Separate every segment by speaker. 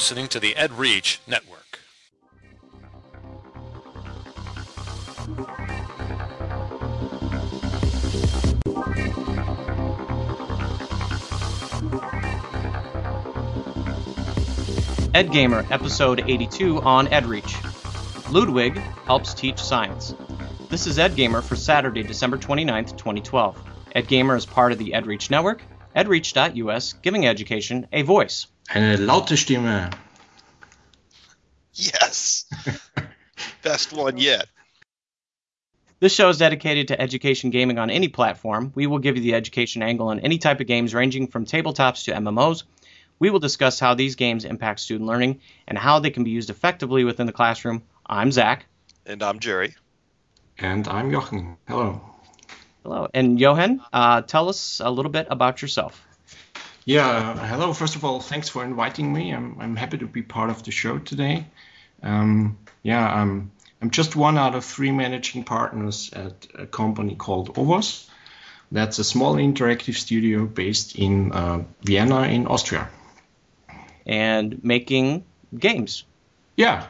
Speaker 1: listening to the EdReach Network.
Speaker 2: EdGamer, episode 82 on EdReach. Ludwig helps teach science. This is EdGamer for Saturday, December 29th, 2012. EdGamer is part of the EdReach network, edreach.us, giving education a voice.
Speaker 3: Eine laute Stimme.
Speaker 4: Yes. Best one yet.
Speaker 2: This show is dedicated to education gaming on any platform. We will give you the education angle on any type of games, ranging from tabletops to MMOs. We will discuss how these games impact student learning and how they can be used effectively within the classroom. I'm Zach.
Speaker 4: And I'm Jerry.
Speaker 3: And I'm Jochen. Hello.
Speaker 2: Hello. And Johan, uh, tell us a little bit about yourself.
Speaker 3: Yeah, uh, hello. First of all, thanks for inviting me. I'm, I'm happy to be part of the show today. Um, yeah, I'm, I'm just one out of three managing partners at a company called Ovos. That's a small interactive studio based in uh, Vienna, in Austria.
Speaker 2: And making games.
Speaker 3: Yeah.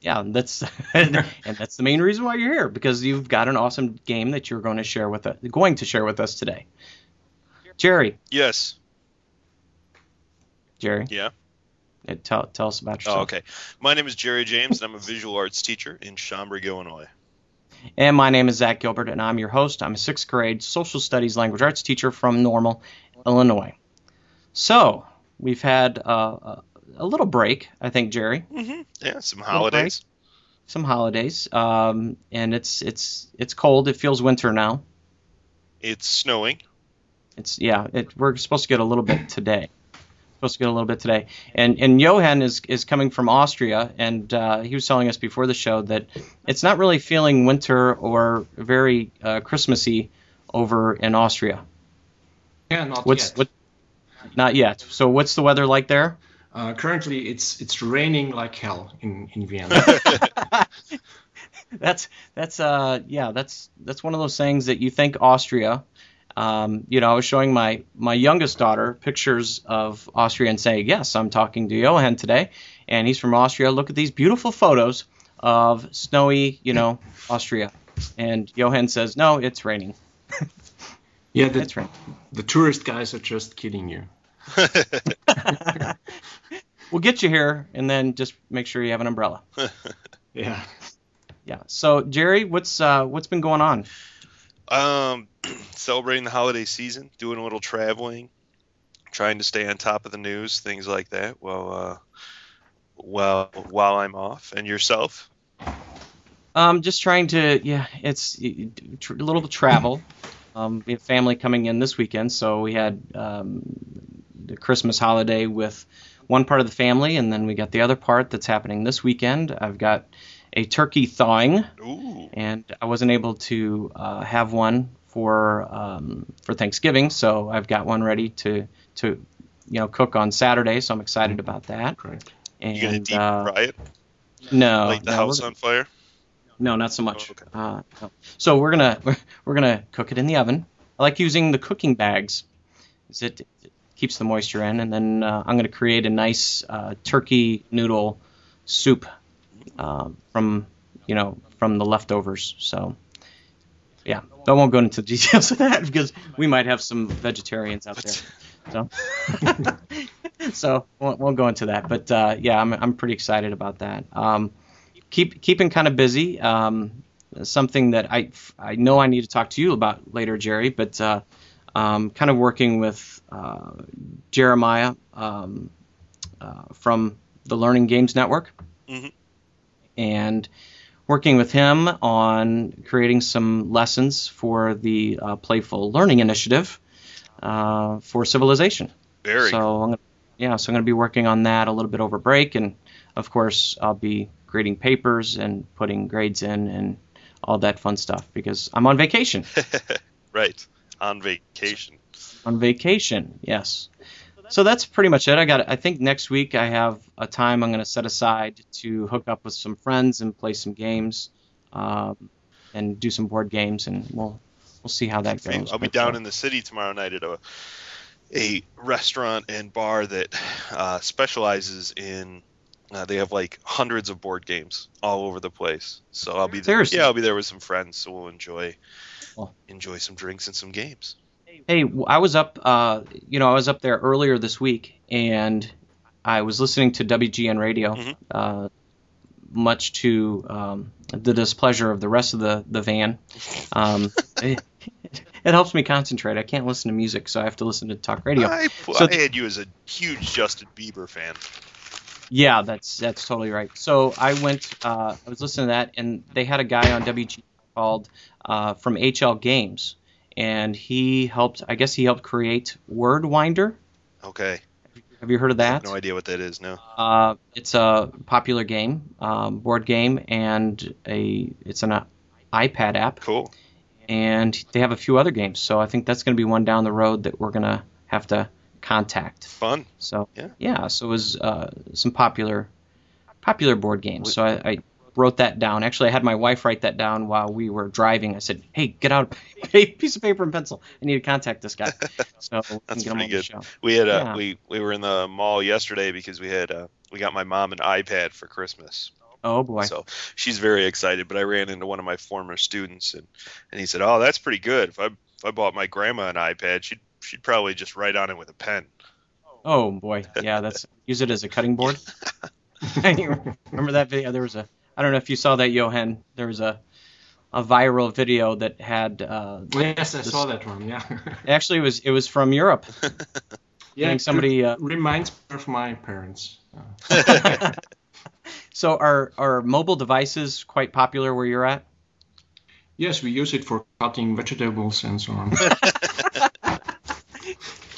Speaker 2: Yeah, that's and that's the main reason why you're here because you've got an awesome game that you're going to share with us, going to share with us today. Jerry.
Speaker 4: Yes.
Speaker 2: Jerry.
Speaker 4: Yeah.
Speaker 2: Tell tell us about yourself.
Speaker 4: Oh, okay. My name is Jerry James, and I'm a visual arts teacher in Schaumburg, Illinois.
Speaker 2: And my name is Zach Gilbert, and I'm your host. I'm a sixth grade social studies language arts teacher from Normal, Illinois. So we've had uh, a little break, I think, Jerry.
Speaker 4: Mm-hmm. Yeah, some holidays.
Speaker 2: Some holidays, um, and it's it's it's cold. It feels winter now.
Speaker 4: It's snowing.
Speaker 2: It's yeah. It, we're supposed to get a little bit today supposed to get a little bit today. And and Johan is is coming from Austria, and uh, he was telling us before the show that it's not really feeling winter or very uh, Christmassy over in Austria.
Speaker 3: Yeah, not
Speaker 2: what's,
Speaker 3: yet.
Speaker 2: What, not yet. So what's the weather like there?
Speaker 3: Uh, currently, it's it's raining like hell in in Vienna.
Speaker 2: that's that's uh yeah that's that's one of those things that you think Austria um, you know, I was showing my my youngest daughter pictures of Austria and saying, "Yes, I'm talking to Johan today, and he's from Austria. Look at these beautiful photos of snowy, you know, Austria." And Johan says, "No, it's raining."
Speaker 3: yeah, the, it's raining. The tourist guys are just kidding you.
Speaker 2: we'll get you here, and then just make sure you have an umbrella.
Speaker 3: yeah.
Speaker 2: Yeah. So, Jerry, what's uh, what's been going on?
Speaker 4: Um, celebrating the holiday season, doing a little traveling, trying to stay on top of the news, things like that. Well, uh, well, while I'm off, and yourself?
Speaker 2: Um, just trying to, yeah, it's a little travel. Um, we have family coming in this weekend, so we had um, the Christmas holiday with one part of the family, and then we got the other part that's happening this weekend. I've got a turkey thawing,
Speaker 4: Ooh.
Speaker 2: and I wasn't able to uh, have one for um, for Thanksgiving, so I've got one ready to to you know cook on Saturday. So I'm excited about that.
Speaker 3: Great.
Speaker 2: And,
Speaker 4: you gonna deep
Speaker 2: uh,
Speaker 4: fry it?
Speaker 2: No,
Speaker 4: Light the
Speaker 2: no,
Speaker 4: house on fire?
Speaker 2: No, not so much.
Speaker 4: Oh, okay.
Speaker 2: uh, no. So we're gonna we're, we're gonna cook it in the oven. I like using the cooking bags. It, it keeps the moisture in, and then uh, I'm gonna create a nice uh, turkey noodle soup um, from you know from the leftovers. So yeah, I won't go into details of that because we might have some vegetarians out there. So so won't, won't go into that. But uh, yeah, I'm I'm pretty excited about that. Um, keep keeping kind of busy. Um, something that I I know I need to talk to you about later, Jerry. But uh, um, kind of working with uh, Jeremiah um, uh, from the Learning Games Network,
Speaker 4: Mhm.
Speaker 2: And working with him on creating some lessons for the uh, Playful Learning Initiative uh, for Civilization.
Speaker 4: Very.
Speaker 2: So I'm gonna, yeah, so I'm going to be working on that a little bit over break, and of course I'll be grading papers and putting grades in and all that fun stuff because I'm on vacation.
Speaker 4: right. On vacation.
Speaker 2: on vacation, yes. So that's pretty much it. I got. I think next week I have a time I'm going to set aside to hook up with some friends and play some games, um, and do some board games, and we'll we'll see how that goes.
Speaker 4: I'll be down
Speaker 2: uh,
Speaker 4: in the city tomorrow night at a a restaurant and bar that uh, specializes in. Uh, they have like hundreds of board games all over the place. So I'll be there.
Speaker 2: Seriously?
Speaker 4: Yeah, I'll be there with some friends, so we'll enjoy
Speaker 2: Oh.
Speaker 4: enjoy some drinks and some games.
Speaker 2: Hey, I was up, uh, you know, I was up there earlier this week, and I was listening to WGN radio,
Speaker 4: Mhm.
Speaker 2: uh, much to um, the displeasure of the rest of the the van. Um, it, it helps me concentrate. I can't listen to music, so I have to listen to talk radio.
Speaker 4: I,
Speaker 2: So-
Speaker 4: I had you as a huge Justin Bieber fan.
Speaker 2: Yeah, that's that's totally right. So I went, uh, I was listening to that, and they had a guy on WG called uh, from HL Games, and he helped. I guess he helped create Wordwinder.
Speaker 4: Okay,
Speaker 2: Have you heard of
Speaker 4: I have
Speaker 2: that?
Speaker 4: no idea what that is. No.
Speaker 2: Uh, it's a popular game, um, board game, and a it's an uh, iPad app,
Speaker 4: Cool.
Speaker 2: and they have a few other games. So I think that's going to be one down the road that we're going to have to contact.
Speaker 4: Fun.
Speaker 2: So
Speaker 4: Yeah.
Speaker 2: so it was uh, some popular popular board games. So I, I wrote that down. Actually, I had my wife write that down while we were driving. I said, "Hey, get out a piece of paper and pencil. I need to contact this guy." So we
Speaker 4: That's pretty good. We had uh,
Speaker 2: Yeah.
Speaker 4: we we were in the mall yesterday because we had uh, we got my mom an iPad for Christmas.
Speaker 2: Oh boy.
Speaker 4: So she's very excited. But I ran into one of my former students and and he said, "Oh, that's pretty good. If I if I bought my grandma an iPad, she'd she'd probably just write on it with a pen."
Speaker 2: Oh boy. Yeah, that's use it as a cutting board. Remember that video? There was a I don't know if you saw that, Johan. There was a a viral video that had uh,
Speaker 3: yes, I
Speaker 2: This-
Speaker 3: saw that one. Yeah.
Speaker 2: actually it was it was from Europe.
Speaker 3: yeah.
Speaker 2: think somebody,
Speaker 3: it
Speaker 2: uh,
Speaker 3: reminds me of my parents.
Speaker 2: So are are mobile devices quite popular where you're at?
Speaker 3: yes, we use it for cutting vegetables and so on.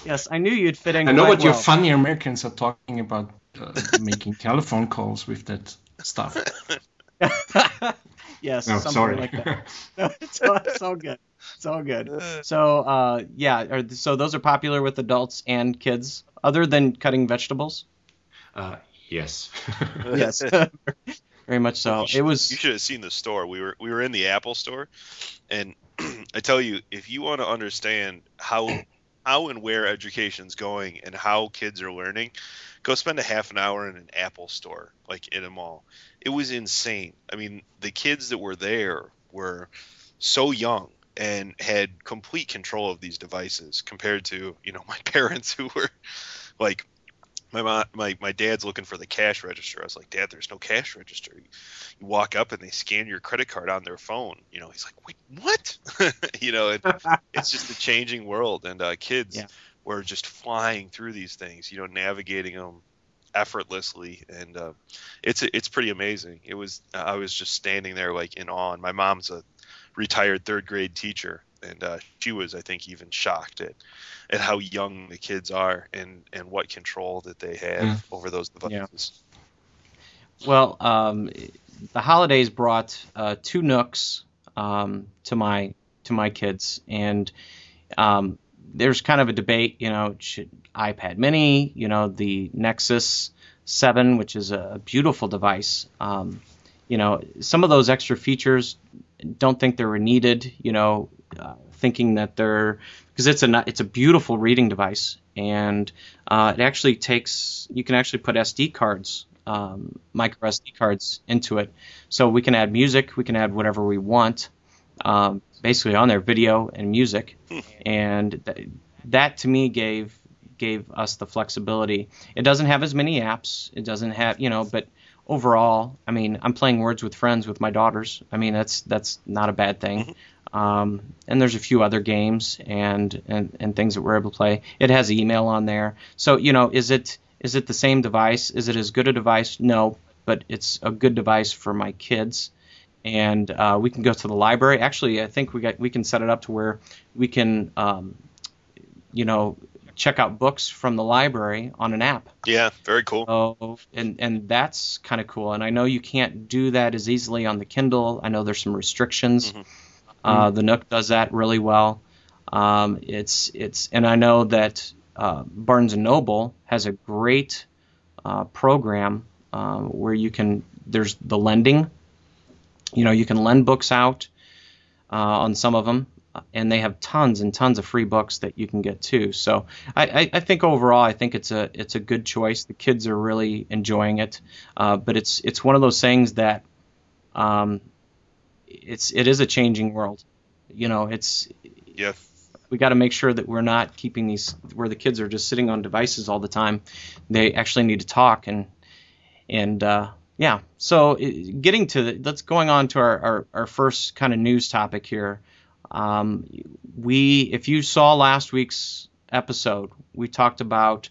Speaker 2: Yes, I knew you'd fit in.
Speaker 3: I know
Speaker 2: quite
Speaker 3: what you
Speaker 2: well.
Speaker 3: funny Americans are talking about uh, making telephone calls with that stuff.
Speaker 2: yes,
Speaker 3: No,
Speaker 2: something
Speaker 3: sorry.
Speaker 2: like that. No, it's, all, it's all good. It's all good. So, uh, yeah, are, so those are popular with adults and kids, other than cutting vegetables.
Speaker 3: uh, yes.
Speaker 2: Yes, very much so.
Speaker 4: Should-
Speaker 2: It was.
Speaker 4: You should have seen the store. We were we were in the Apple store, and I tell you, if you want to understand how how and where education's going and how kids are learning, go spend a half an hour in an Apple store, like in a mall. It was insane. I mean, the kids that were there were so young and had complete control of these devices compared to you know my parents who were like my mom, my my dad's looking for the cash register. I was like, Dad, there's no cash register. You, you walk up and they scan your credit card on their phone. You know, he's like, wait, what? you know, it, it's just a changing world, and uh, kids
Speaker 2: Yeah.
Speaker 4: were just flying through these things. You know, navigating them effortlessly, and uh, it's it's pretty amazing. It was I was just standing there like in awe. And my mom's a retired third grade teacher, and uh, she was, I think, even shocked at at how young the kids are and and what control that they have
Speaker 3: Yeah.
Speaker 4: over those devices.
Speaker 2: Well, um, the holidays brought uh, two Nooks um, to my to my kids, and um, there's kind of a debate. You know, should iPad Mini, you know, the Nexus Seven, which is a beautiful device. Um, you know, some of those extra features don't think they were needed. You know, uh, thinking that they're because it's a it's a beautiful reading device, and uh, it actually takes you can actually put SD cards, um, micro SD cards into it, so we can add music, we can add whatever we want, um, basically on there, video and music, and th- that to me gave gave us the flexibility. It doesn't have as many apps, it doesn't have you know, but overall, I mean, I'm playing Words with Friends with my daughters. I mean, that's that's not a bad thing. Um, and there's a few other games and, and and things that we're able to play. It has email on there. So you know, is it is it the same device? Is it as good a device? No, but it's a good device for my kids. And uh, we can go to the library. Actually, I think we got we can set it up to where we can, um, you know, check out books from the library on an app.
Speaker 4: Yeah, very cool.
Speaker 2: Oh, and and that's kind of cool. And I know you can't do that as easily on the Kindle. I know there's some restrictions.
Speaker 4: Mhm.
Speaker 2: Uh, the Nook does that really well. Um, it's it's and I know that uh, Barnes and Noble has a great uh, program um, where you can there's the lending. You know, you can lend books out uh, on some of them. and they have tons and tons of free books that you can get too. So I, I, I think overall, I think it's a it's a good choice. The kids are really enjoying it, uh, but it's it's one of those things that um, it's it is a changing world. You know, it's
Speaker 4: Yeah.
Speaker 2: we got to make sure that we're not keeping these where the kids are just sitting on devices all the time. They actually need to talk and and uh, yeah. So getting to the, let's going on to our, our, our first kind of news topic here. Um, we if you saw last week's episode, we talked about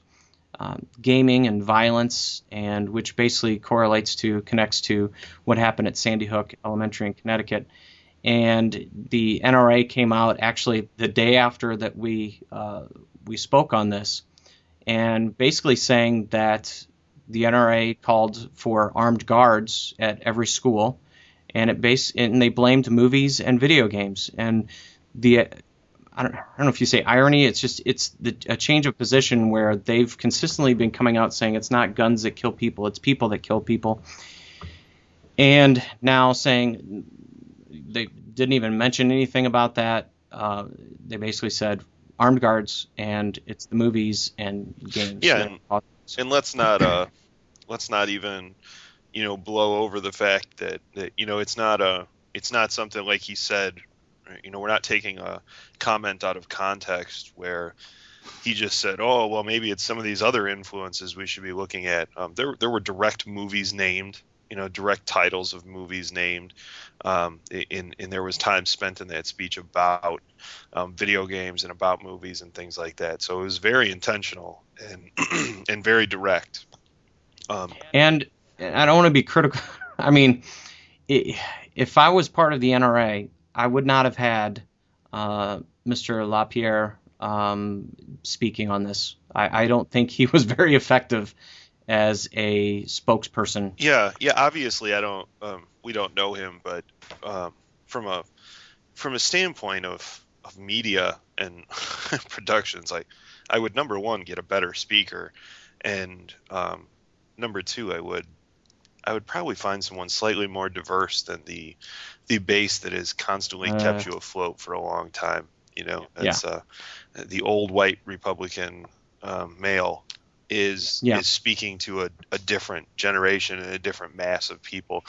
Speaker 2: um, gaming and violence, and which basically correlates to connects to what happened at Sandy Hook Elementary in Connecticut. And the NRA came out actually the day after that we uh, we spoke on this, and basically saying that the NRA called for armed guards at every school, and it base and they blamed movies and video games. And the I don't, I don't know if you say irony. It's just it's the, a change of position where they've consistently been coming out saying it's not guns that kill people, it's people that kill people, and now saying they didn't even mention anything about that. Uh, they basically said armed guards and it's the movies and games.
Speaker 4: Yeah,
Speaker 2: that-
Speaker 4: and let's not uh let's not even you know blow over the fact that, that you know it's not a it's not something like he said you know we're not taking a comment out of context where he just said oh well maybe it's some of these other influences we should be looking at. Um, there there were direct movies named you know direct titles of movies named um, in and there was time spent in that speech about um, video games and about movies and things like that. So it was very intentional and and very direct. Um,
Speaker 2: And I don't want to be critical. I mean, i if I was part of the NRA, I would not have had uh, Mr. LaPierre um, speaking on this. I, I don't think he was very effective as a spokesperson.
Speaker 4: Yeah, yeah. Obviously, I don't. Um, we don't know him, but um, from a from a standpoint of of media and productions, like I would number one get a better speaker, and um, number two, I would I would probably find someone slightly more diverse than the the base that has constantly
Speaker 2: Uh.
Speaker 4: kept you afloat for a long time. You know, it's uh, the old white Republican um, male is
Speaker 2: Yeah.
Speaker 4: is speaking to a, a different generation and a different mass of people,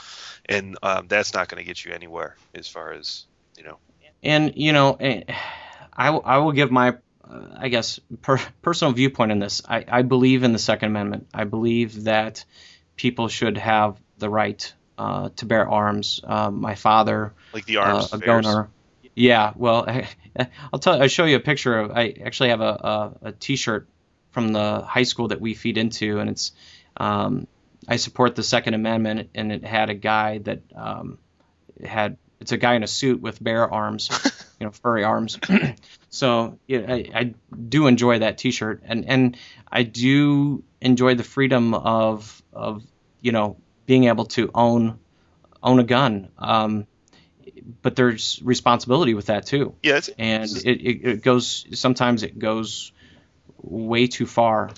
Speaker 4: and um, that's not going to get you anywhere as far as you know.
Speaker 2: And you know, eh, I, will- I will give my, uh, I guess, per, personal viewpoint in this. I, I believe in the Second Amendment. I believe that people should have the right uh, to bear arms. Uh, my father,
Speaker 4: Like the arms
Speaker 2: uh, a donor. Yeah, well, I'll tell. I'll show you a picture of. I actually have a, a, a T-shirt from the high school that we feed into, and it's. Um, I support the Second Amendment, and it had a guy that um, had. It's a guy in a suit with bare arms, you know, furry arms. so yeah, I, I do enjoy that T-shirt, and and I do enjoy the freedom of of you know being able to own own a gun. Um, but there's responsibility with that too,
Speaker 4: Yeah,
Speaker 2: and it, it, it goes sometimes it goes way too far.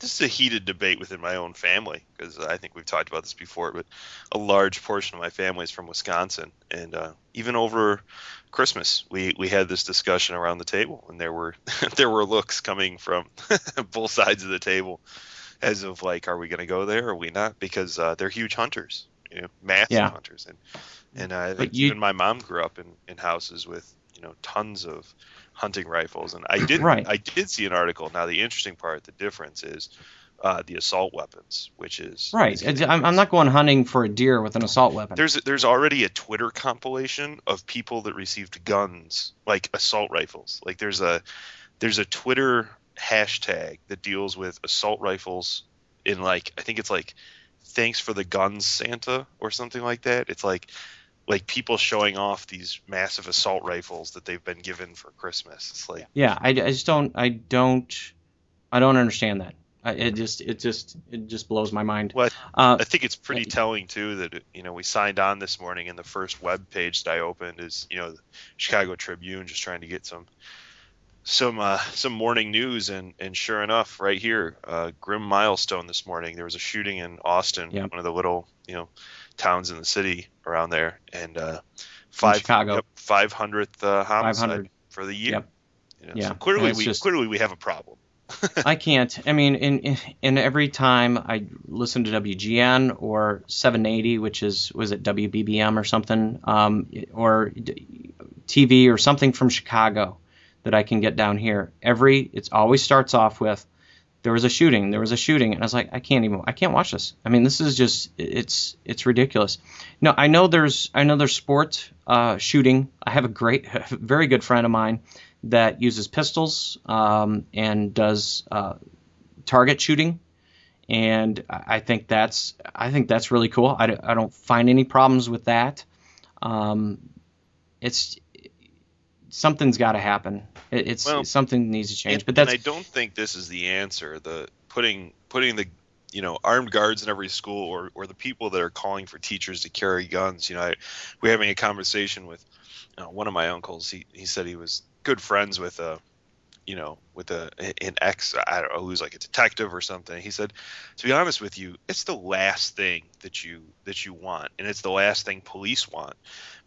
Speaker 4: This is a heated debate within my own family because I think we've talked about this before, but a large portion of my family is from Wisconsin, and uh, even over Christmas, we, we had this discussion around the table, and there were there were looks coming from both sides of the table, as of like, are we going to go there or are we not? Because uh, they're huge hunters, you know, massive
Speaker 2: Yeah.
Speaker 4: hunters, and and think
Speaker 2: you-
Speaker 4: even my mom grew up in, in houses with you know tons of hunting rifles, and I did
Speaker 2: Right.
Speaker 4: I did see an article. Now the interesting part, the difference is uh, the assault weapons, which is
Speaker 2: Right.
Speaker 4: is
Speaker 2: I'm, I'm not going hunting for a deer with an assault weapon.
Speaker 4: There's there's already a Twitter compilation of people that received guns like assault rifles. Like there's a there's a Twitter hashtag that deals with assault rifles in like I think it's like thanks for the guns Santa or something like that. It's like like people showing off these massive assault rifles that they've been given for Christmas. It's like
Speaker 2: yeah, I, I just don't. I don't. I don't understand that. I, it just. It just. It just blows my mind.
Speaker 4: Well,
Speaker 2: Uh,
Speaker 4: I think it's pretty telling too that you know we signed on this morning and the first web page that I opened is you know the Chicago Tribune just trying to get some some uh, some morning news and and sure enough right here uh, grim milestone this morning there was a shooting in Austin
Speaker 2: Yeah.
Speaker 4: one of the little you know towns in the city around there and uh, five
Speaker 2: Chicago.
Speaker 4: Yep, 500th uh, homicide
Speaker 2: 500.
Speaker 4: for the year.
Speaker 2: Yep.
Speaker 4: You know,
Speaker 2: Yeah.
Speaker 4: So clearly, we
Speaker 2: just-
Speaker 4: clearly we have a problem.
Speaker 2: I can't. I mean, in, in in every time I listen to WGN or 780, which is was it WBBM or something, um, or TV or something from Chicago that I can get down here. Every it always starts off with there was a shooting, there was a shooting, and I was like, I can't even, I can't watch this. I mean, this is just, it's it's ridiculous. No, I know there's I know there's sport uh, shooting. I have a great, very good friend of mine that uses pistols um, and does uh, target shooting, and I think that's I think that's really cool. I, I don't find any problems with that. Um, it's something's got to happen. It, it's
Speaker 4: Well,
Speaker 2: something needs to change.
Speaker 4: And,
Speaker 2: but that's
Speaker 4: and I don't think this is the answer. The putting putting the you know armed guards in every school or, or the people that are calling for teachers to carry guns. You know, I, we're having a conversation with uh, one of my uncles. He he said he was good friends with a you know with a an ex I don't know who's like a detective or something. He said, to be honest with you, it's the last thing that you that you want, and it's the last thing police want.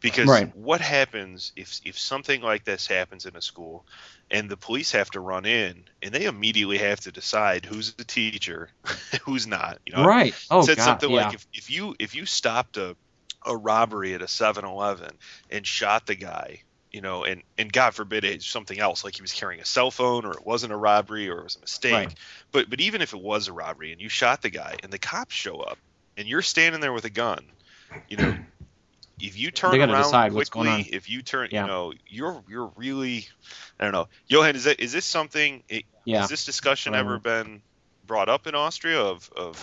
Speaker 4: Because
Speaker 2: Right.
Speaker 4: what happens if if something like this happens in a school, and the police have to run in, and they immediately have to decide who's the teacher, who's not. You know,
Speaker 2: right. Oh
Speaker 4: said
Speaker 2: God,
Speaker 4: something
Speaker 2: yeah.
Speaker 4: like if, if you if you stopped a a robbery at a 7-Eleven and shot the guy, you know, and and God forbid it's something else like he was carrying a cell phone or it wasn't a robbery or it was a mistake.
Speaker 2: Right.
Speaker 4: But but even if it was a robbery and you shot the guy and the cops show up and you're standing there with a gun, you know, if you turn around quickly, if you turn,
Speaker 2: Yeah.
Speaker 4: you know, you're you're really, I don't know, Johan, is that is this something? i-
Speaker 2: Yeah.
Speaker 4: Has this discussion
Speaker 2: Um,
Speaker 4: ever been brought up in Austria of, of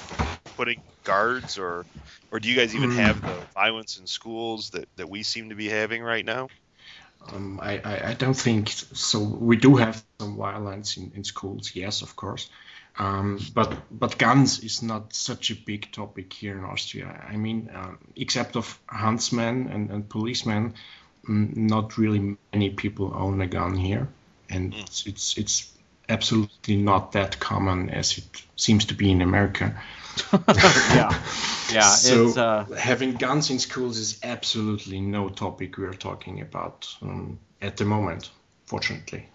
Speaker 4: putting guards or or do you guys even have the violence in schools that, that we seem to be having right now?
Speaker 3: Um, I, I, I don't think so. We do have some violence in, in schools, yes, of course. Um, but but guns is not such a big topic here in Austria. I mean, um, except of huntsmen and, and policemen, mm, not really many people own a gun here, and it's, it's it's absolutely not that common as it seems to be in America.
Speaker 2: yeah, yeah.
Speaker 3: So
Speaker 2: it's uh,
Speaker 3: having guns in schools is absolutely no topic we're talking about um, at the moment, fortunately.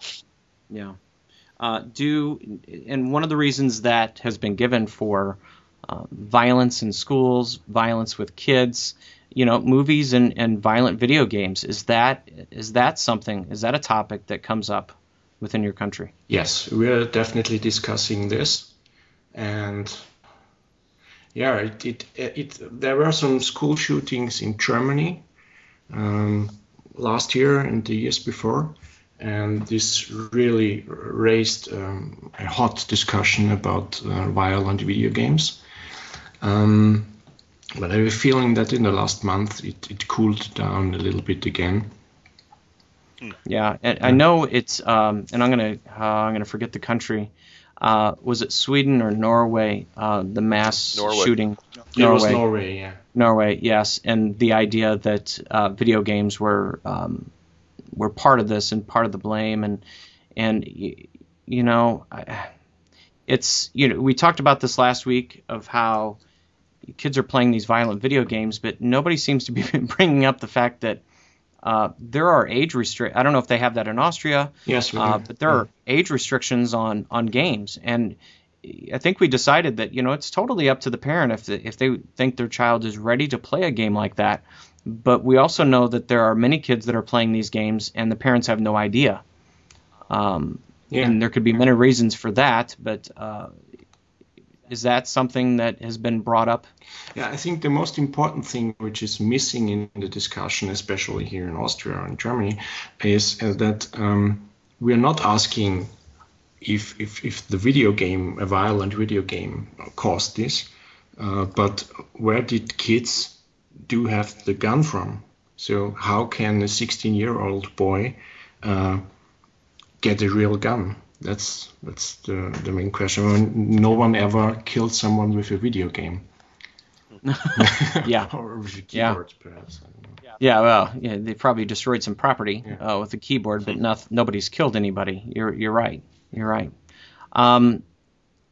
Speaker 2: Yeah. Uh, do and one of the reasons that has been given for uh, violence in schools, violence with kids, you know, movies and, and violent video games is that is that something is that a topic that comes up within your country?
Speaker 3: Yes, we're definitely discussing this, and yeah, it, it, it there were some school shootings in Germany um, last year and the years before, and this really raised um, a hot discussion about uh, violent video games. Um, but I have a feeling that in the last month it, it cooled down a little bit again.
Speaker 2: Yeah, and I know it's um, and I'm gonna uh, I'm gonna forget the country. Uh, was it Sweden or Norway? Uh, the mass
Speaker 4: Norway.
Speaker 2: shooting.
Speaker 3: It was Norway, yeah.
Speaker 2: Norway, yes, and the idea that uh, video games were um, were part of this and part of the blame, and and y- you know, I, it's you know we talked about this last week of how kids are playing these violent video games, but nobody seems to be bringing up the fact that uh, there are age restrict. I don't know if they have that in Austria,
Speaker 3: Yes, we
Speaker 2: uh,
Speaker 3: do.
Speaker 2: but there are age restrictions on on games, and I think we decided that you know it's totally up to the parent if the, if they think their child is ready to play a game like that. But we also know that there are many kids that are playing these games, and the parents have no idea. Um,
Speaker 3: Yeah.
Speaker 2: And there could be many reasons for that, but uh, is that something that has been brought up?
Speaker 3: Yeah, I think the most important thing which is missing in the discussion, especially here in Austria and Germany, is uh, that um, we are not asking if, if, if the video game, a violent video game, caused this, uh, but where did kids do have the gun from? So how can a 16-year-old boy uh, get a real gun? That's that's the, the main question. When no one ever killed someone with a video game.
Speaker 2: Yeah.
Speaker 3: or with a
Speaker 2: Yeah.
Speaker 3: keyboard, perhaps. I.
Speaker 2: Yeah, well, yeah, they probably destroyed some property
Speaker 3: Yeah.
Speaker 2: uh, with a keyboard, but noth- nobody's killed anybody. You're you're right. You're right. Um,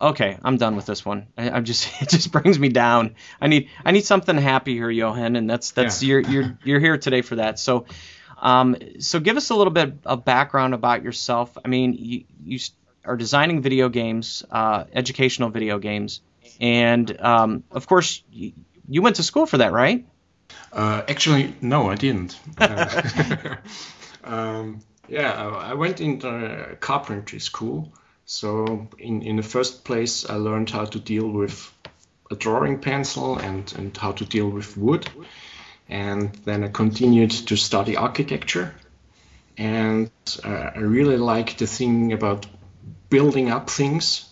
Speaker 2: Okay, I'm done with this one. I, I'm just it just brings me down. I need I need something happy here, Johan, and that's that's
Speaker 3: Yeah.
Speaker 2: you're you're you're here today for that. So, um, so give us a little bit of background about yourself. I mean, you you are designing video games, uh, educational video games, and um, of course you, you went to school for that, right?
Speaker 3: Uh, actually, no, I didn't. Uh, um, yeah, I went into carpentry school. So in, in the first place, I learned how to deal with a drawing pencil and, and how to deal with wood. And then I continued to study architecture. And uh, I really like the thing about building up things.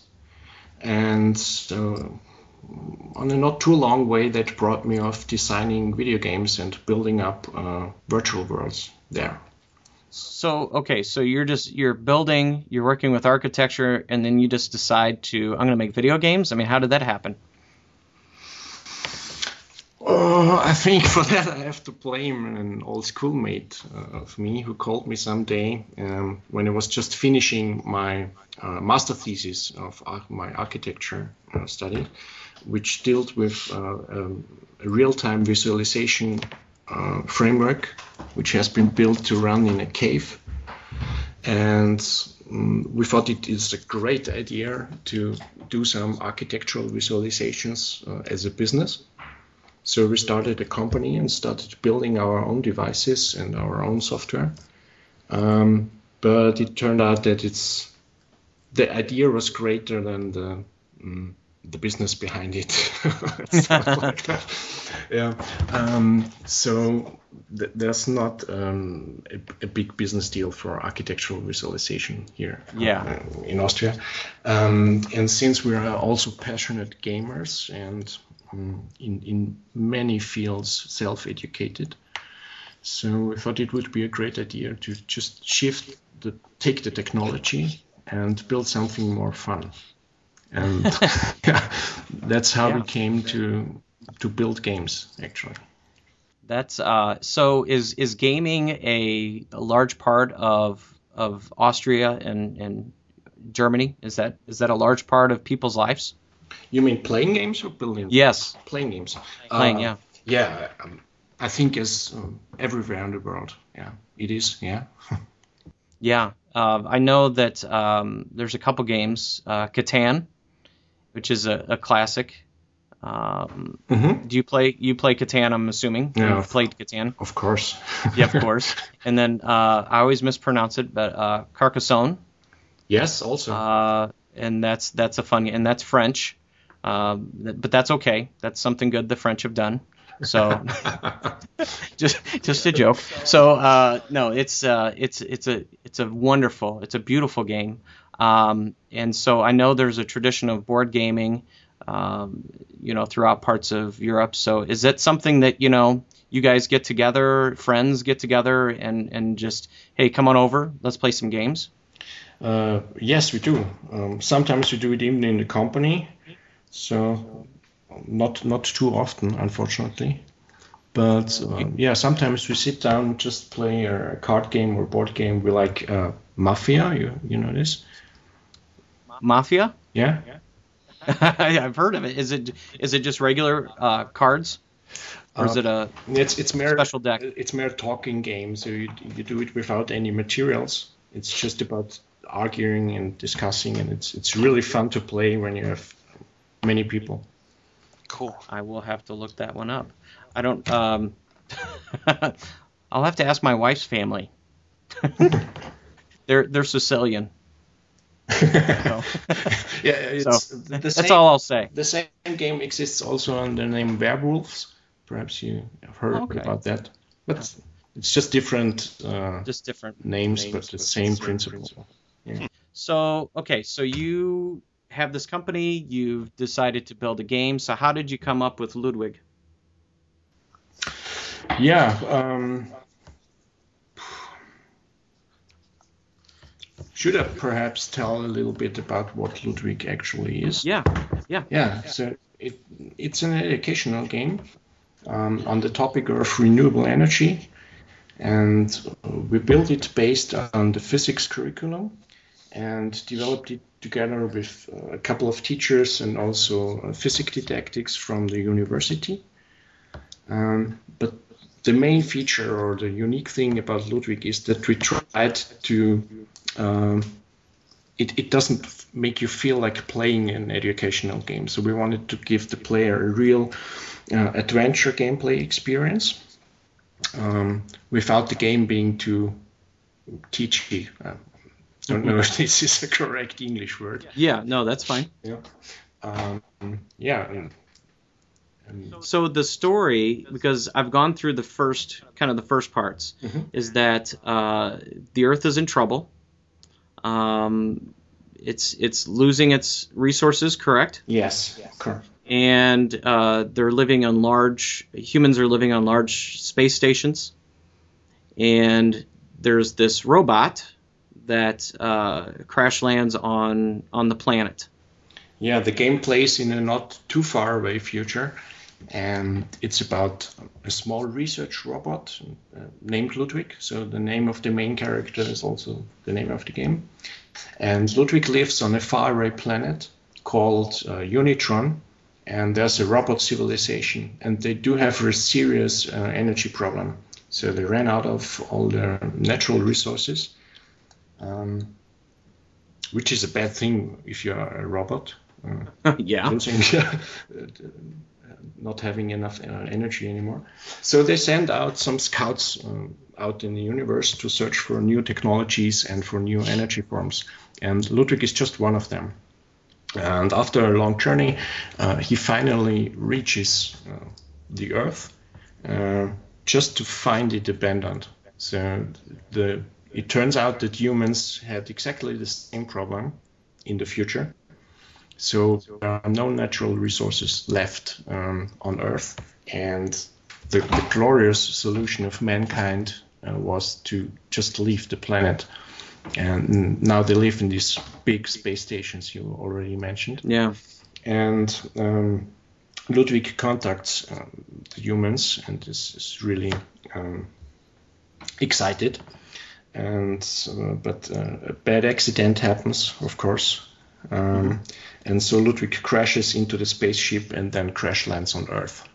Speaker 3: And so on a not too long way that brought me off designing video games and building up uh, virtual worlds there.
Speaker 2: So okay, so you're just you're building, you're working with architecture, and then you just decide to I'm going to make video games. I mean, how did that happen?
Speaker 3: Oh, I think for that I have to blame an old schoolmate uh, of me who called me someday um, when I was just finishing my uh, master thesis of my architecture uh, study, which dealt with uh, um, a real-time visualization uh, framework, which has been built to run in a cave. And mm, we thought it is a great idea to do some architectural visualizations uh, as a business. So we started a company and started building our own devices and our own software. Um, but it turned out that it's the idea was greater than the mm, the business behind it. Stuff like. Yeah. Um, so th- there's not um, a, a big business deal for architectural visualization here
Speaker 2: Yeah.
Speaker 3: uh, in Austria. Um, and since we are also passionate gamers and um, in, in many fields self-educated, so we thought it would be a great idea to just shift the take the technology and build something more fun. And yeah, that's how we came to to build games actually.
Speaker 2: That's uh, so is is gaming a, a large part of of Austria and and Germany? Is that is that a large part of people's lives?
Speaker 3: You mean playing games or building?
Speaker 2: Yes,
Speaker 3: playing games.
Speaker 2: playing.
Speaker 3: Uh,
Speaker 2: yeah.
Speaker 3: Yeah, um, I think as um, everywhere in the world. Yeah, it is. Yeah.
Speaker 2: Yeah, uh, I know that um, there's a couple games, uh, Catan, which is a, a classic. Um,
Speaker 3: hmm
Speaker 2: do you play you play Catan? I'm assuming
Speaker 3: Yeah.
Speaker 2: you've played Catan.
Speaker 3: Of course.
Speaker 2: Yeah, of course. and then uh, I always mispronounce it, but uh, Carcassonne,
Speaker 3: yes, also.
Speaker 2: uh, and that's that's a fun and that's French, um, th- but that's okay. That's something good the French have done. So just just a joke. So uh, no, it's uh, it's it's a it's a wonderful, it's a beautiful game. Um, and so I know there's a tradition of board gaming, um, you know, throughout parts of Europe. So is that something that you know you guys get together, friends get together, and and just hey, come on over, let's play some games.
Speaker 3: Uh, yes, we do. Um, sometimes we do it even in the company, so not not too often, unfortunately. But um, yeah, sometimes we sit down and just play a card game or board game. We like uh, Mafia. You you know this?
Speaker 2: Mafia.
Speaker 3: Yeah. yeah.
Speaker 2: I've heard of it. Is it is it just regular uh, cards, or is
Speaker 3: Uh,
Speaker 2: it a
Speaker 3: It's it's mere
Speaker 2: special deck?
Speaker 3: it's mere talking game. So you you do it without any materials. It's just about arguing and discussing, and it's it's really fun to play when you have many people.
Speaker 4: Cool.
Speaker 2: I will have to look that one up. I don't. Um, I'll have to ask my wife's family. they're they're Sicilian. So,
Speaker 3: Yeah, it's
Speaker 2: so
Speaker 3: the
Speaker 2: that's
Speaker 3: same,
Speaker 2: all I'll say.
Speaker 3: The same game exists also under the name Werewolves. Perhaps you have heard
Speaker 2: Okay.
Speaker 3: about that. But it's just different uh,
Speaker 2: Just different.
Speaker 3: names, but the same principle. Yeah.
Speaker 2: So okay, so you have this company. You've decided to build a game. So how did you come up with Ludwig?
Speaker 3: Yeah. Um, should I perhaps tell a little bit about what Ludwig actually is?
Speaker 2: Yeah, yeah.
Speaker 3: Yeah, so it, it's an educational game um, on the topic of renewable energy, and we built it based on the physics curriculum. and developed it together with uh, a couple of teachers and also uh, physics didactics from the university. Um, but the main feature or the unique thing about Ludwig is that we tried to um, it, it doesn't make you feel like playing an educational game. So we wanted to give the player a real uh, adventure gameplay experience um, without the game being too teachy. Uh, don't know if this is a correct English word.
Speaker 2: Yeah, no, that's fine.
Speaker 3: Yeah. Um, yeah. And,
Speaker 2: and so the story, because I've gone through the first kind of the first parts, mm-hmm. is that uh, the Earth is in trouble. Um, it's it's losing its resources, correct?
Speaker 3: Yes, correct.
Speaker 2: And uh, they're living on large humans are living on large space stations, and there's this robot that uh, crash lands on on the planet.
Speaker 3: Yeah, the game plays in a not too far away future, and it's about a small research robot uh, named Ludwig. So the name of the main character is also the name of the game. And Ludwig lives on a faraway planet called uh, Unitron, and there's a robot civilization, and they do have a serious uh, energy problem. So they ran out of all their natural resources, um, which is a bad thing if you're a robot.
Speaker 2: Uh, yeah.
Speaker 3: not having enough uh, energy anymore. So they send out some scouts um, out in the universe to search for new technologies and for new energy forms. And Ludwig is just one of them. And after a long journey, uh, he finally reaches uh, the Earth uh, just to find it abandoned. So the, it turns out that humans had exactly the same problem in the future. So there are no natural resources left um, on Earth, and the, the, glorious solution of mankind uh, was to just leave the planet. And now they live in these big space stations you already mentioned.
Speaker 2: Yeah.
Speaker 3: And um, Ludwig contacts um, the humans and is, is really um, excited. And uh, but uh, a bad accident happens, of course, um, and so Ludwig crashes into the spaceship and then crash lands on Earth.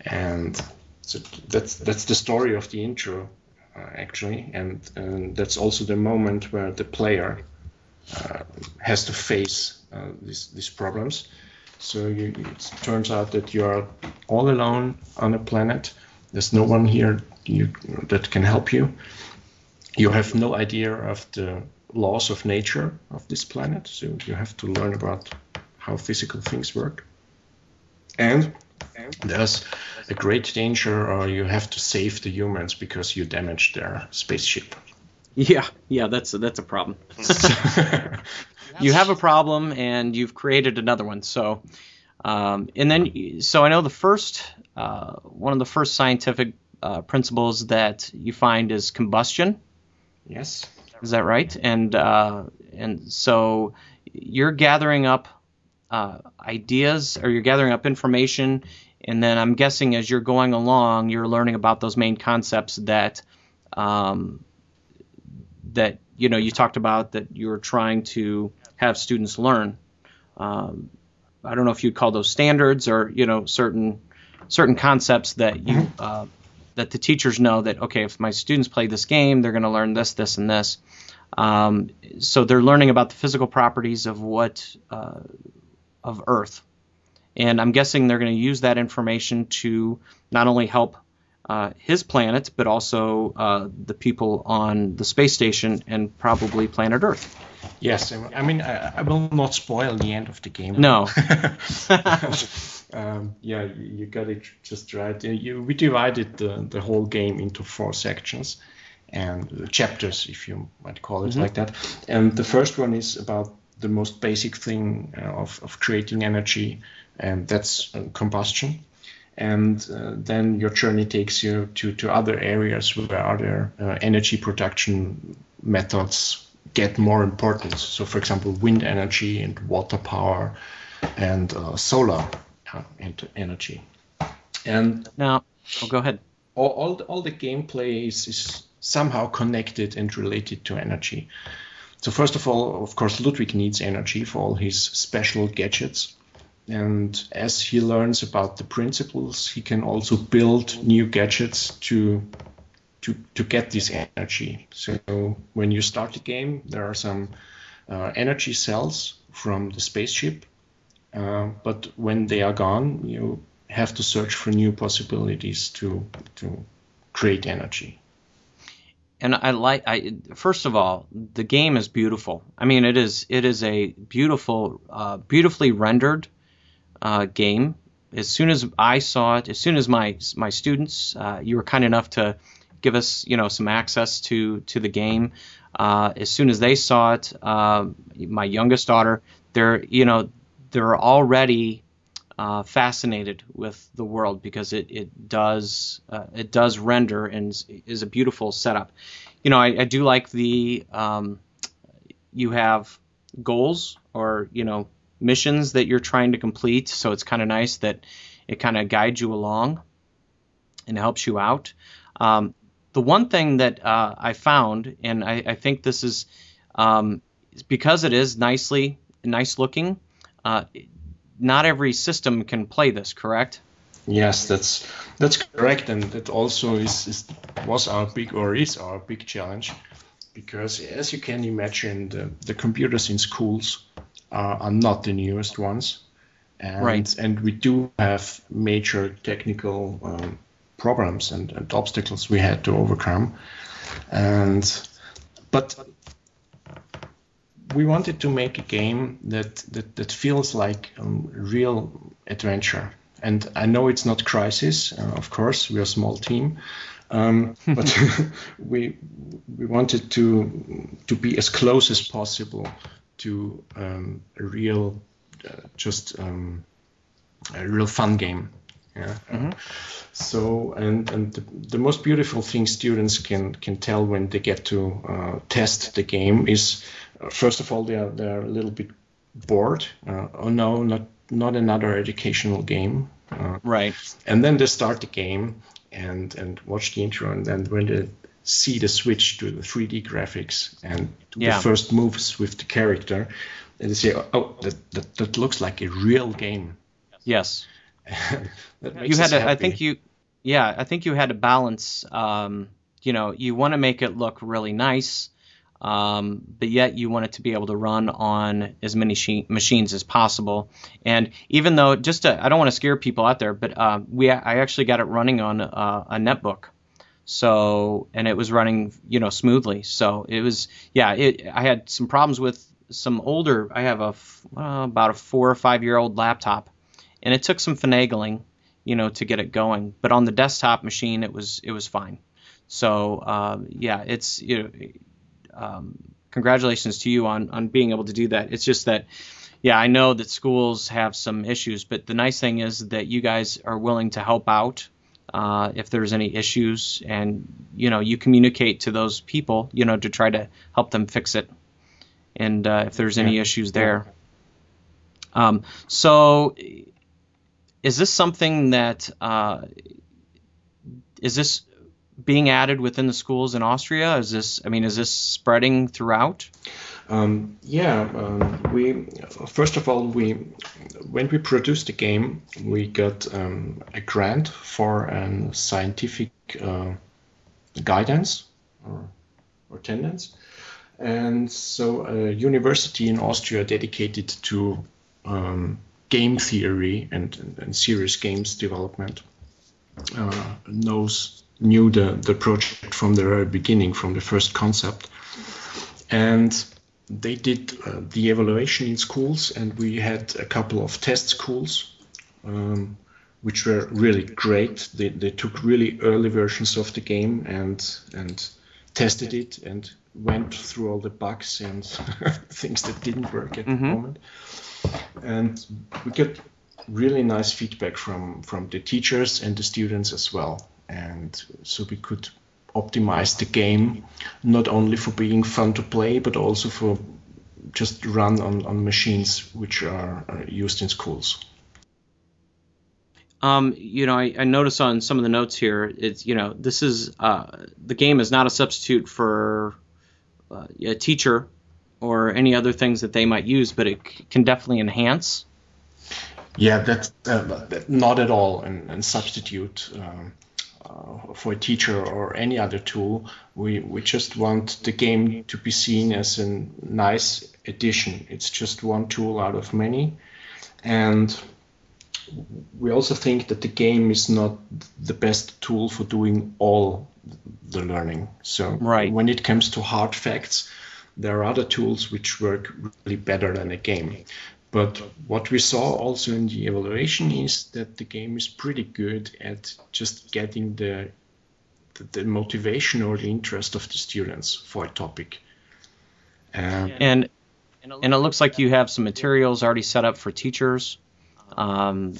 Speaker 3: And so that's that's the story of the intro, uh, actually, and, and, that's also the moment where the player uh, has to face uh, these these problems. So you, it turns out that you are all alone on a planet. There's no one here you, that can help you. You have no idea of the laws of nature of this planet. So you have to learn about how physical things work. And there's a great danger, or you have to save the humans because you damaged their spaceship.
Speaker 2: Yeah, yeah, that's a, that's a problem. you have a problem, and you've created another one. So, um, and then, so I know the first uh, one of the first scientific uh, principles that you find is combustion.
Speaker 3: Yes.
Speaker 2: Is that right? And uh, and so you're gathering up uh, ideas or you're gathering up information, and then I'm guessing as you're going along, you're learning about those main concepts that um, that you know you talked about that you're trying to have students learn. Um, I don't know if you'd call those standards or you know certain certain concepts that you mm-hmm. uh, that the teachers know that okay, if my students play this game, they're going to learn this, this, and this. Um, so they're learning about the physical properties of what uh, of Earth, and I'm guessing they're going to use that information to not only help uh, his planet, but also uh, the people on the space station and probably planet Earth.
Speaker 3: Yes, I mean I, I will not spoil the end of the game.
Speaker 2: No.
Speaker 3: um, yeah, you, you, got it just right. Uh, you, we divided the, the whole game into four sections and chapters, if you might call it mm-hmm. like that. And the first one is about the most basic thing uh, of, of creating energy, and that's uh, combustion. And uh, then your journey takes you to, to other areas where other uh, energy production methods get more importance. So, for example, wind energy and water power and uh, solar uh, energy. And
Speaker 2: now, oh, go ahead.
Speaker 3: All, all, the, all the gameplay is, is somehow connected and related to energy. so first of all, of course, Ludwig needs energy for all his special gadgets. And as he learns about the principles, he can also build new gadgets to to, to get this energy. So when you start the game, there are some uh, energy cells from the spaceship, uh, but when they are gone, you have to search for new possibilities to to create energy.
Speaker 2: And I like I first of all, the game is beautiful. I mean, it is it is a beautiful, uh, beautifully rendered uh, game. As soon as I saw it, as soon as my my students, uh, you were kind enough to give us you know some access to to the game. Uh, as soon as they saw it, my youngest daughter, they're you know they're already uh, fascinated with the world because it it does uh, it does render and is, a beautiful setup. You know, I, I do like the um, you have goals or you know missions that you're trying to complete, so it's kind of nice that it kind of guides you along and helps you out. Um, the one thing that uh, I found, and I, I think this is um, because it is nicely nice looking. Uh, not every system can play this, correct?
Speaker 3: Yes, that's that's correct, and that also is, is was our big or is our big challenge, because as you can imagine, the, the computers in schools are, are not the newest ones, and
Speaker 2: right.
Speaker 3: and we do have major technical um, problems and, and obstacles we had to overcome, and but we wanted to make a game that that, that feels like a um, real adventure. And I know it's not Crysis, uh, of course, we're a small team, um, but we we wanted to to be as close as possible to um, a real, uh, just um, a real fun game. Yeah. Mm-hmm. So and and the, the, most beautiful thing students can can tell when they get to uh, test the game is uh, first of all they are they're a little bit bored. Uh, oh no, not not another educational game.
Speaker 2: Uh, right.
Speaker 3: And then they start the game and and watch the intro and then when they see the switch to the 3D graphics and yeah. the first moves with the character, and they say, oh, that, that, that looks like a real game.
Speaker 2: Yes. you had to, I think you, yeah, I think you had to balance. Um, you know, you want to make it look really nice, um, but yet you want it to be able to run on as many she- machines as possible. And even though, just to, I don't want to scare people out there, but uh, we I actually got it running on uh, a netbook. So and it was running, you know, smoothly. So it was, yeah. It, I had some problems with some older. I have a uh, about a four or five year old laptop, and it took some finagling, you know, to get it going. But on the desktop machine, it was it was fine. So uh, yeah, it's you know, um, congratulations to you on on being able to do that. It's just that. Yeah, I know that schools have some issues, but the nice thing is that you guys are willing to help out uh, if there's any issues, and you know you communicate to those people, you know, to try to help them fix it, and uh, if there's any issues there. Um, so is this something that uh, is this being added within the schools in Austria? Is this, I mean, is this spreading throughout?
Speaker 3: Um, yeah, um, we first of all we when we produced the game, we got um, a grant for a scientific uh, guidance or, or tendency, and so a university in Austria dedicated to um, game theory and, and, and serious games development uh, knows knew the, the project from the very beginning, from the first concept. And they did uh, the evaluation in schools, and we had a couple of test schools, um, which were really great. They, they took really early versions of the game and and tested it and went through all the bugs and things that didn't work at mm-hmm. the moment and we get really nice feedback from from the teachers and the students as well. And so we could optimize the game not only for being fun to play but also for just run on, on machines which are, are used in schools.
Speaker 2: Um, you know, I, I notice on some of the notes here, it's you know, this is uh, the game is not a substitute for uh, a teacher or any other things that they might use, but it c- can definitely enhance.
Speaker 3: Yeah, that's uh, not at all and, and substitute um, uh, for a teacher or any other tool. We we just want the game to be seen as a nice addition. It's just one tool out of many, and we also think that the game is not the best tool for doing all the learning. So
Speaker 2: right.
Speaker 3: when it comes to hard facts, there are other tools which work really better than a game. But what we saw also in the evaluation is that the game is pretty good at just getting the the, the motivation or the interest of the students for a topic.
Speaker 2: Um, and and it looks like you have some materials already set up for teachers. Um,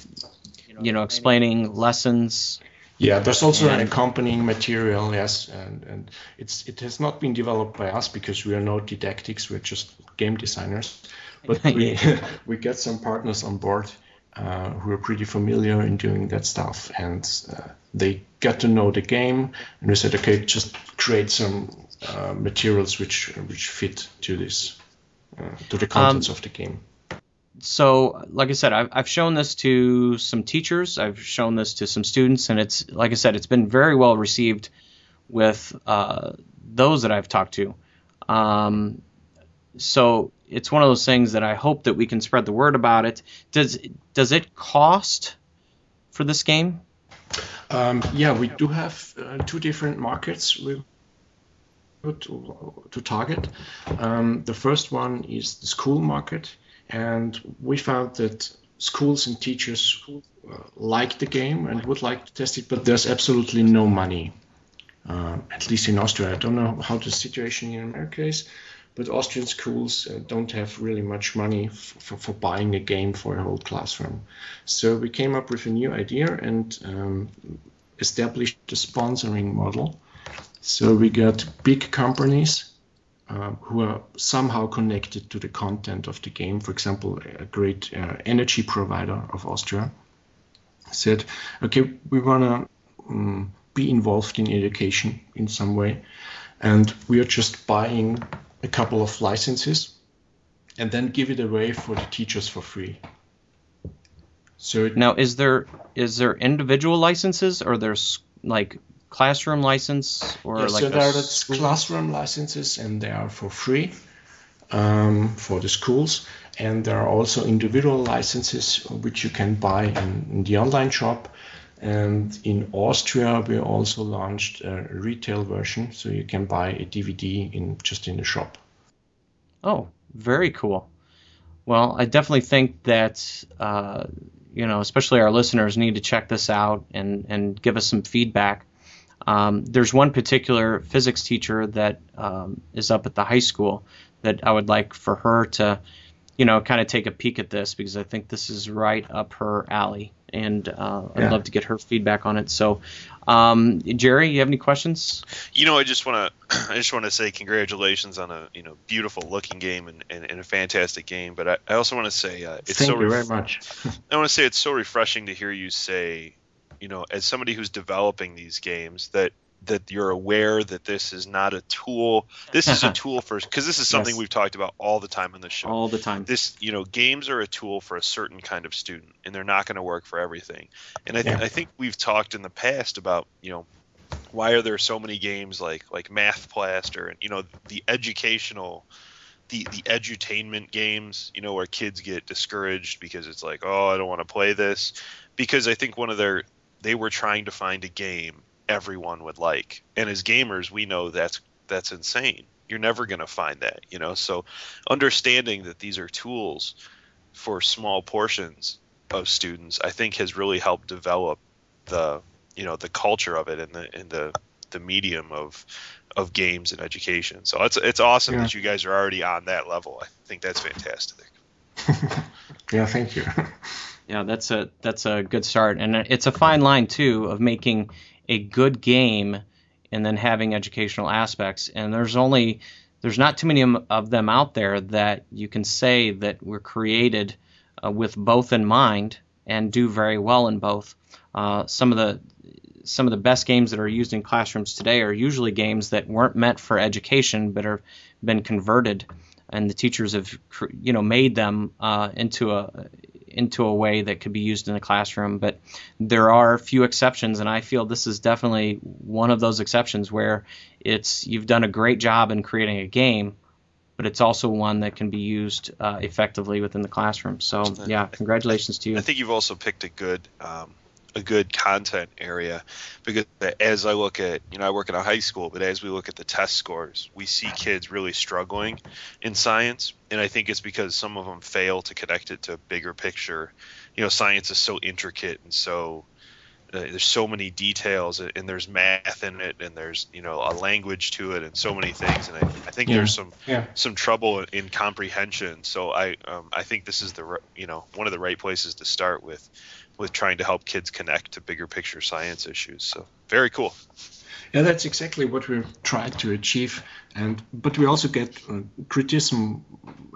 Speaker 2: you know, explaining lessons.
Speaker 3: Yeah, there's also an accompanying material, yes, and, and it's it has not been developed by us because we are not didactics, we're just game designers. But we we get some partners on board uh, who are pretty familiar in doing that stuff, and uh, they get to know the game, and we said, okay, just create some uh, materials which which fit to this uh, to the contents um, of the game
Speaker 2: so like I said, I've, I've shown this to some teachers, I've shown this to some students, and it's like I said, it's been very well received with uh, those that I've talked to. Um, so it's one of those things that I hope that we can spread the word about it. Does does it cost for this game?
Speaker 3: Um, yeah, we do have uh, two different markets we, to, to target. Um, the first one is the school market and we found that schools and teachers uh, like the game and would like to test it, but there's absolutely no money, uh, at least in Austria. I don't know how the situation in America is, but Austrian schools uh, don't have really much money for, for buying a game for a whole classroom. So we came up with a new idea and um, established a sponsoring model. So we got big companies uh, who are somehow connected to the content of the game. For example, a great uh, energy provider of Austria said, okay, we want to um, be involved in education in some way, and we are just buying a couple of licenses and then give it away for the teachers for free.
Speaker 2: So it, now, is there is there individual licenses or there's like classroom license or
Speaker 3: yes,
Speaker 2: like
Speaker 3: so there are classroom licenses and they are for free um, for the schools. And there are also individual licenses which you can buy in, in, the online shop. And in austria we also launched a retail version so you can buy a dvd in just in the shop.
Speaker 2: Oh very cool. Well i definitely think that uh, you know especially our listeners need to check this out and and give us some feedback um, there's one particular physics teacher that um, is up at the high school that I would like for her to, you know, kind of take a peek at this because I think this is right up her alley, and uh, I'd yeah. love to get her feedback on it. So, um, Jerry, you have any questions?
Speaker 4: You know, I just want to, I just want to say congratulations on a you know beautiful looking game and, and, and a fantastic game. But I, I also want to say uh,
Speaker 3: it's Thank so you ref- very much.
Speaker 4: I want to say it's so refreshing to hear you say you know, as somebody who's developing these games, that that you're aware that this is not a tool. This is a tool for because this is something yes. we've talked about all the time on the show.
Speaker 2: All the time.
Speaker 4: This, you know, games are a tool for a certain kind of student, and they're not going to work for everything. And I, th- yeah. I think we've talked in the past about, you know, why are there so many games like like Math Blaster and you know the educational the the edutainment games, you know, where kids get discouraged because it's like, oh, I don't want to play this, because I think one of their they were trying to find a game everyone would like. And as gamers, we know that's that's insane. You're never going to find that, you know. So understanding that these are tools for small portions of students, I think has really helped develop the, you know, the culture of it and the in the the medium of of games and education. So it's it's awesome yeah. that you guys are already on that level. I think that's fantastic.
Speaker 3: yeah, thank you.
Speaker 2: Yeah, that's a that's a good start, and it's a fine line too of making a good game and then having educational aspects. And there's only there's not too many of them out there that you can say that were created uh, with both in mind and do very well in both. Uh, some of the some of the best games that are used in classrooms today are usually games that weren't meant for education but have been converted and the teachers have you know made them uh, into a into a way that could be used in the classroom. But there are a few exceptions, and I feel this is definitely one of those exceptions where it's you've done a great job in creating a game, but it's also one that can be used uh, effectively within the classroom. So yeah, congratulations to you.
Speaker 4: I think you've also picked a good um, a good content area because as I look at, you know, I work in a high school, but as we look at the test scores, we see kids really struggling in science. And I think it's because some of them fail to connect it to a bigger picture. You know, science is so intricate and so uh, there's so many details and there's math in it and there's you know a language to it and so many things and I, I think yeah. there's some yeah. some trouble in comprehension so I um, I think this is the you know one of the right places to start with with trying to help kids connect to bigger picture science issues. So very cool.
Speaker 3: Yeah, that's exactly what we're trying to achieve. And but we also get uh, criticism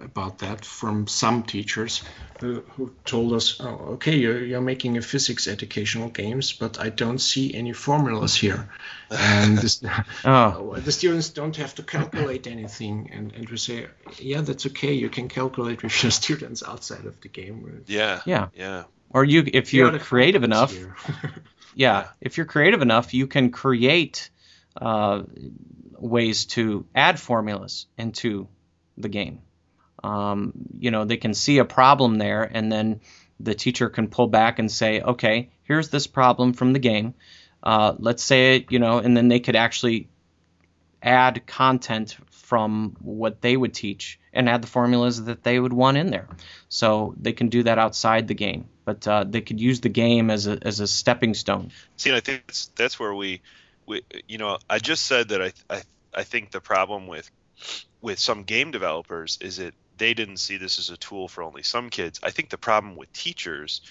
Speaker 3: about that from some teachers who, who told us, oh, "Okay, you're, you're making a physics educational games, but I don't see any formulas here, and this, oh. the students don't have to calculate anything." And and we say, "Yeah, that's okay. You can calculate with your students outside of the game."
Speaker 4: Yeah,
Speaker 2: yeah,
Speaker 4: yeah
Speaker 2: or you if you're creative enough yeah if you're creative enough you can create uh, ways to add formulas into the game. Um, you know they can see a problem there and then the teacher can pull back and say okay here's this problem from the game. Uh, let's say it you know and then they could actually add content from what they would teach and add the formulas that they would want in there. So they can do that outside the game, but uh, they could use the game as a as a stepping stone.
Speaker 4: See, I think that's, that's where we, we, you know, I just said that I, I I think the problem with with some game developers is that they didn't see this as a tool for only some kids. I think the problem with teachers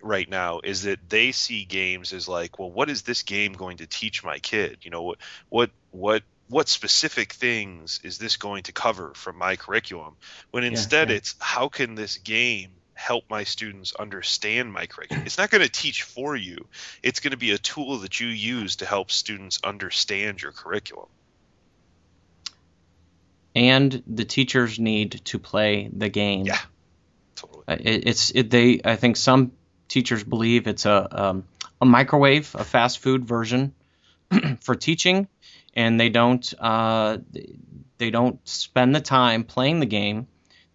Speaker 4: right now is that they see games as like, well, what is this game going to teach my kid? You know, what what what what specific things is this going to cover from my curriculum? When instead yeah, yeah. it's how can this game help my students understand my curriculum? It's not going to teach for you. It's going to be a tool that you use to help students understand your curriculum.
Speaker 2: And the teachers need to play the game.
Speaker 4: Yeah, totally.
Speaker 2: It, it's it, they. I think some teachers believe it's a um, a microwave, a fast food version for teaching and they don't uh, they don't spend the time playing the game.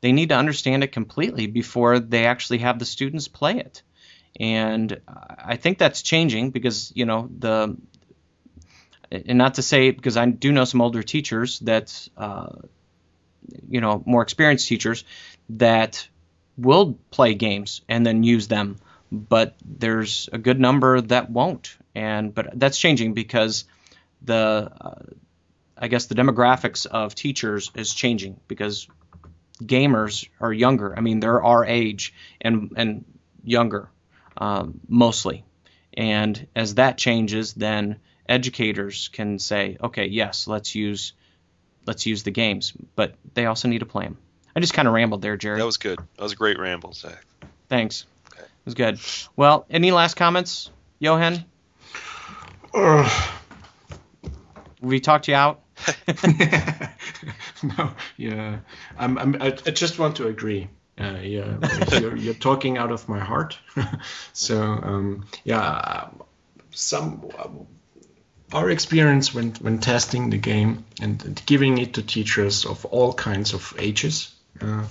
Speaker 2: They need to understand it completely before they actually have the students play it. And I think that's changing because you know the and not to say because I do know some older teachers that uh, you know more experienced teachers that will play games and then use them, but there's a good number that won't. And but that's changing because the uh, I guess the demographics of teachers is changing because gamers are younger. I mean, they're our age and and younger um, mostly. And as that changes, then educators can say, okay, yes, let's use let's use the games, but they also need to play them. I just kind of rambled there, Jerry.
Speaker 4: That was good. That was a great ramble, Zach.
Speaker 2: Thanks. Okay. It was good. Well, any last comments, Johan? Uh, we talked you out?
Speaker 3: no, yeah. I'm, I'm, I, just want to agree. Uh, yeah, you're, you're, talking out of my heart. so um, yeah, some our experience when when testing the game and giving it to teachers of all kinds of ages. Uh,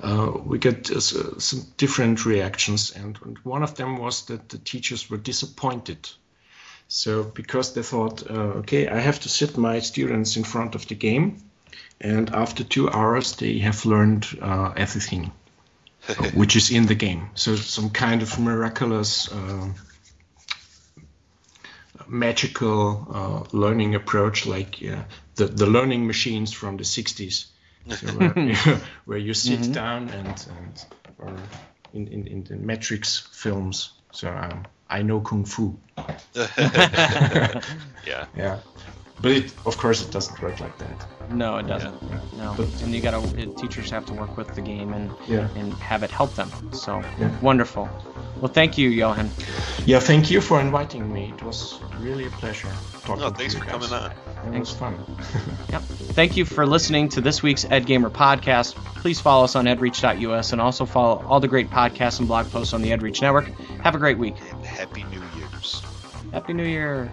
Speaker 3: uh, we get uh, some different reactions, and, and one of them was that the teachers were disappointed so because they thought, uh, okay, I have to sit my students in front of the game, and after two hours they have learned uh, everything, which is in the game. So some kind of miraculous, uh, magical uh, learning approach, like the the learning machines from the 60s, so where, where, you sit mm-hmm. down and, and or in, in, in the Matrix films. So um, I know kung fu.
Speaker 4: yeah.
Speaker 3: Yeah. But it, of course, it doesn't work like that.
Speaker 2: No, it doesn't. Yeah. No, but, and you gotta teachers have to work with the game and yeah. and have it help them. So yeah. wonderful. Well, thank you, Johan.
Speaker 3: Yeah, thank you for inviting me. It was really a pleasure talking
Speaker 4: No,
Speaker 3: to
Speaker 4: thanks
Speaker 3: you
Speaker 4: for
Speaker 3: guys.
Speaker 4: coming on.
Speaker 3: It was fun.
Speaker 2: Yep. Thank you for listening to this week's Ed Gamer podcast. Please follow us on edreach.us and also follow all the great podcasts and blog posts on the EdReach Network. Have a great week.
Speaker 4: Happy New Year's.
Speaker 2: Happy New Year.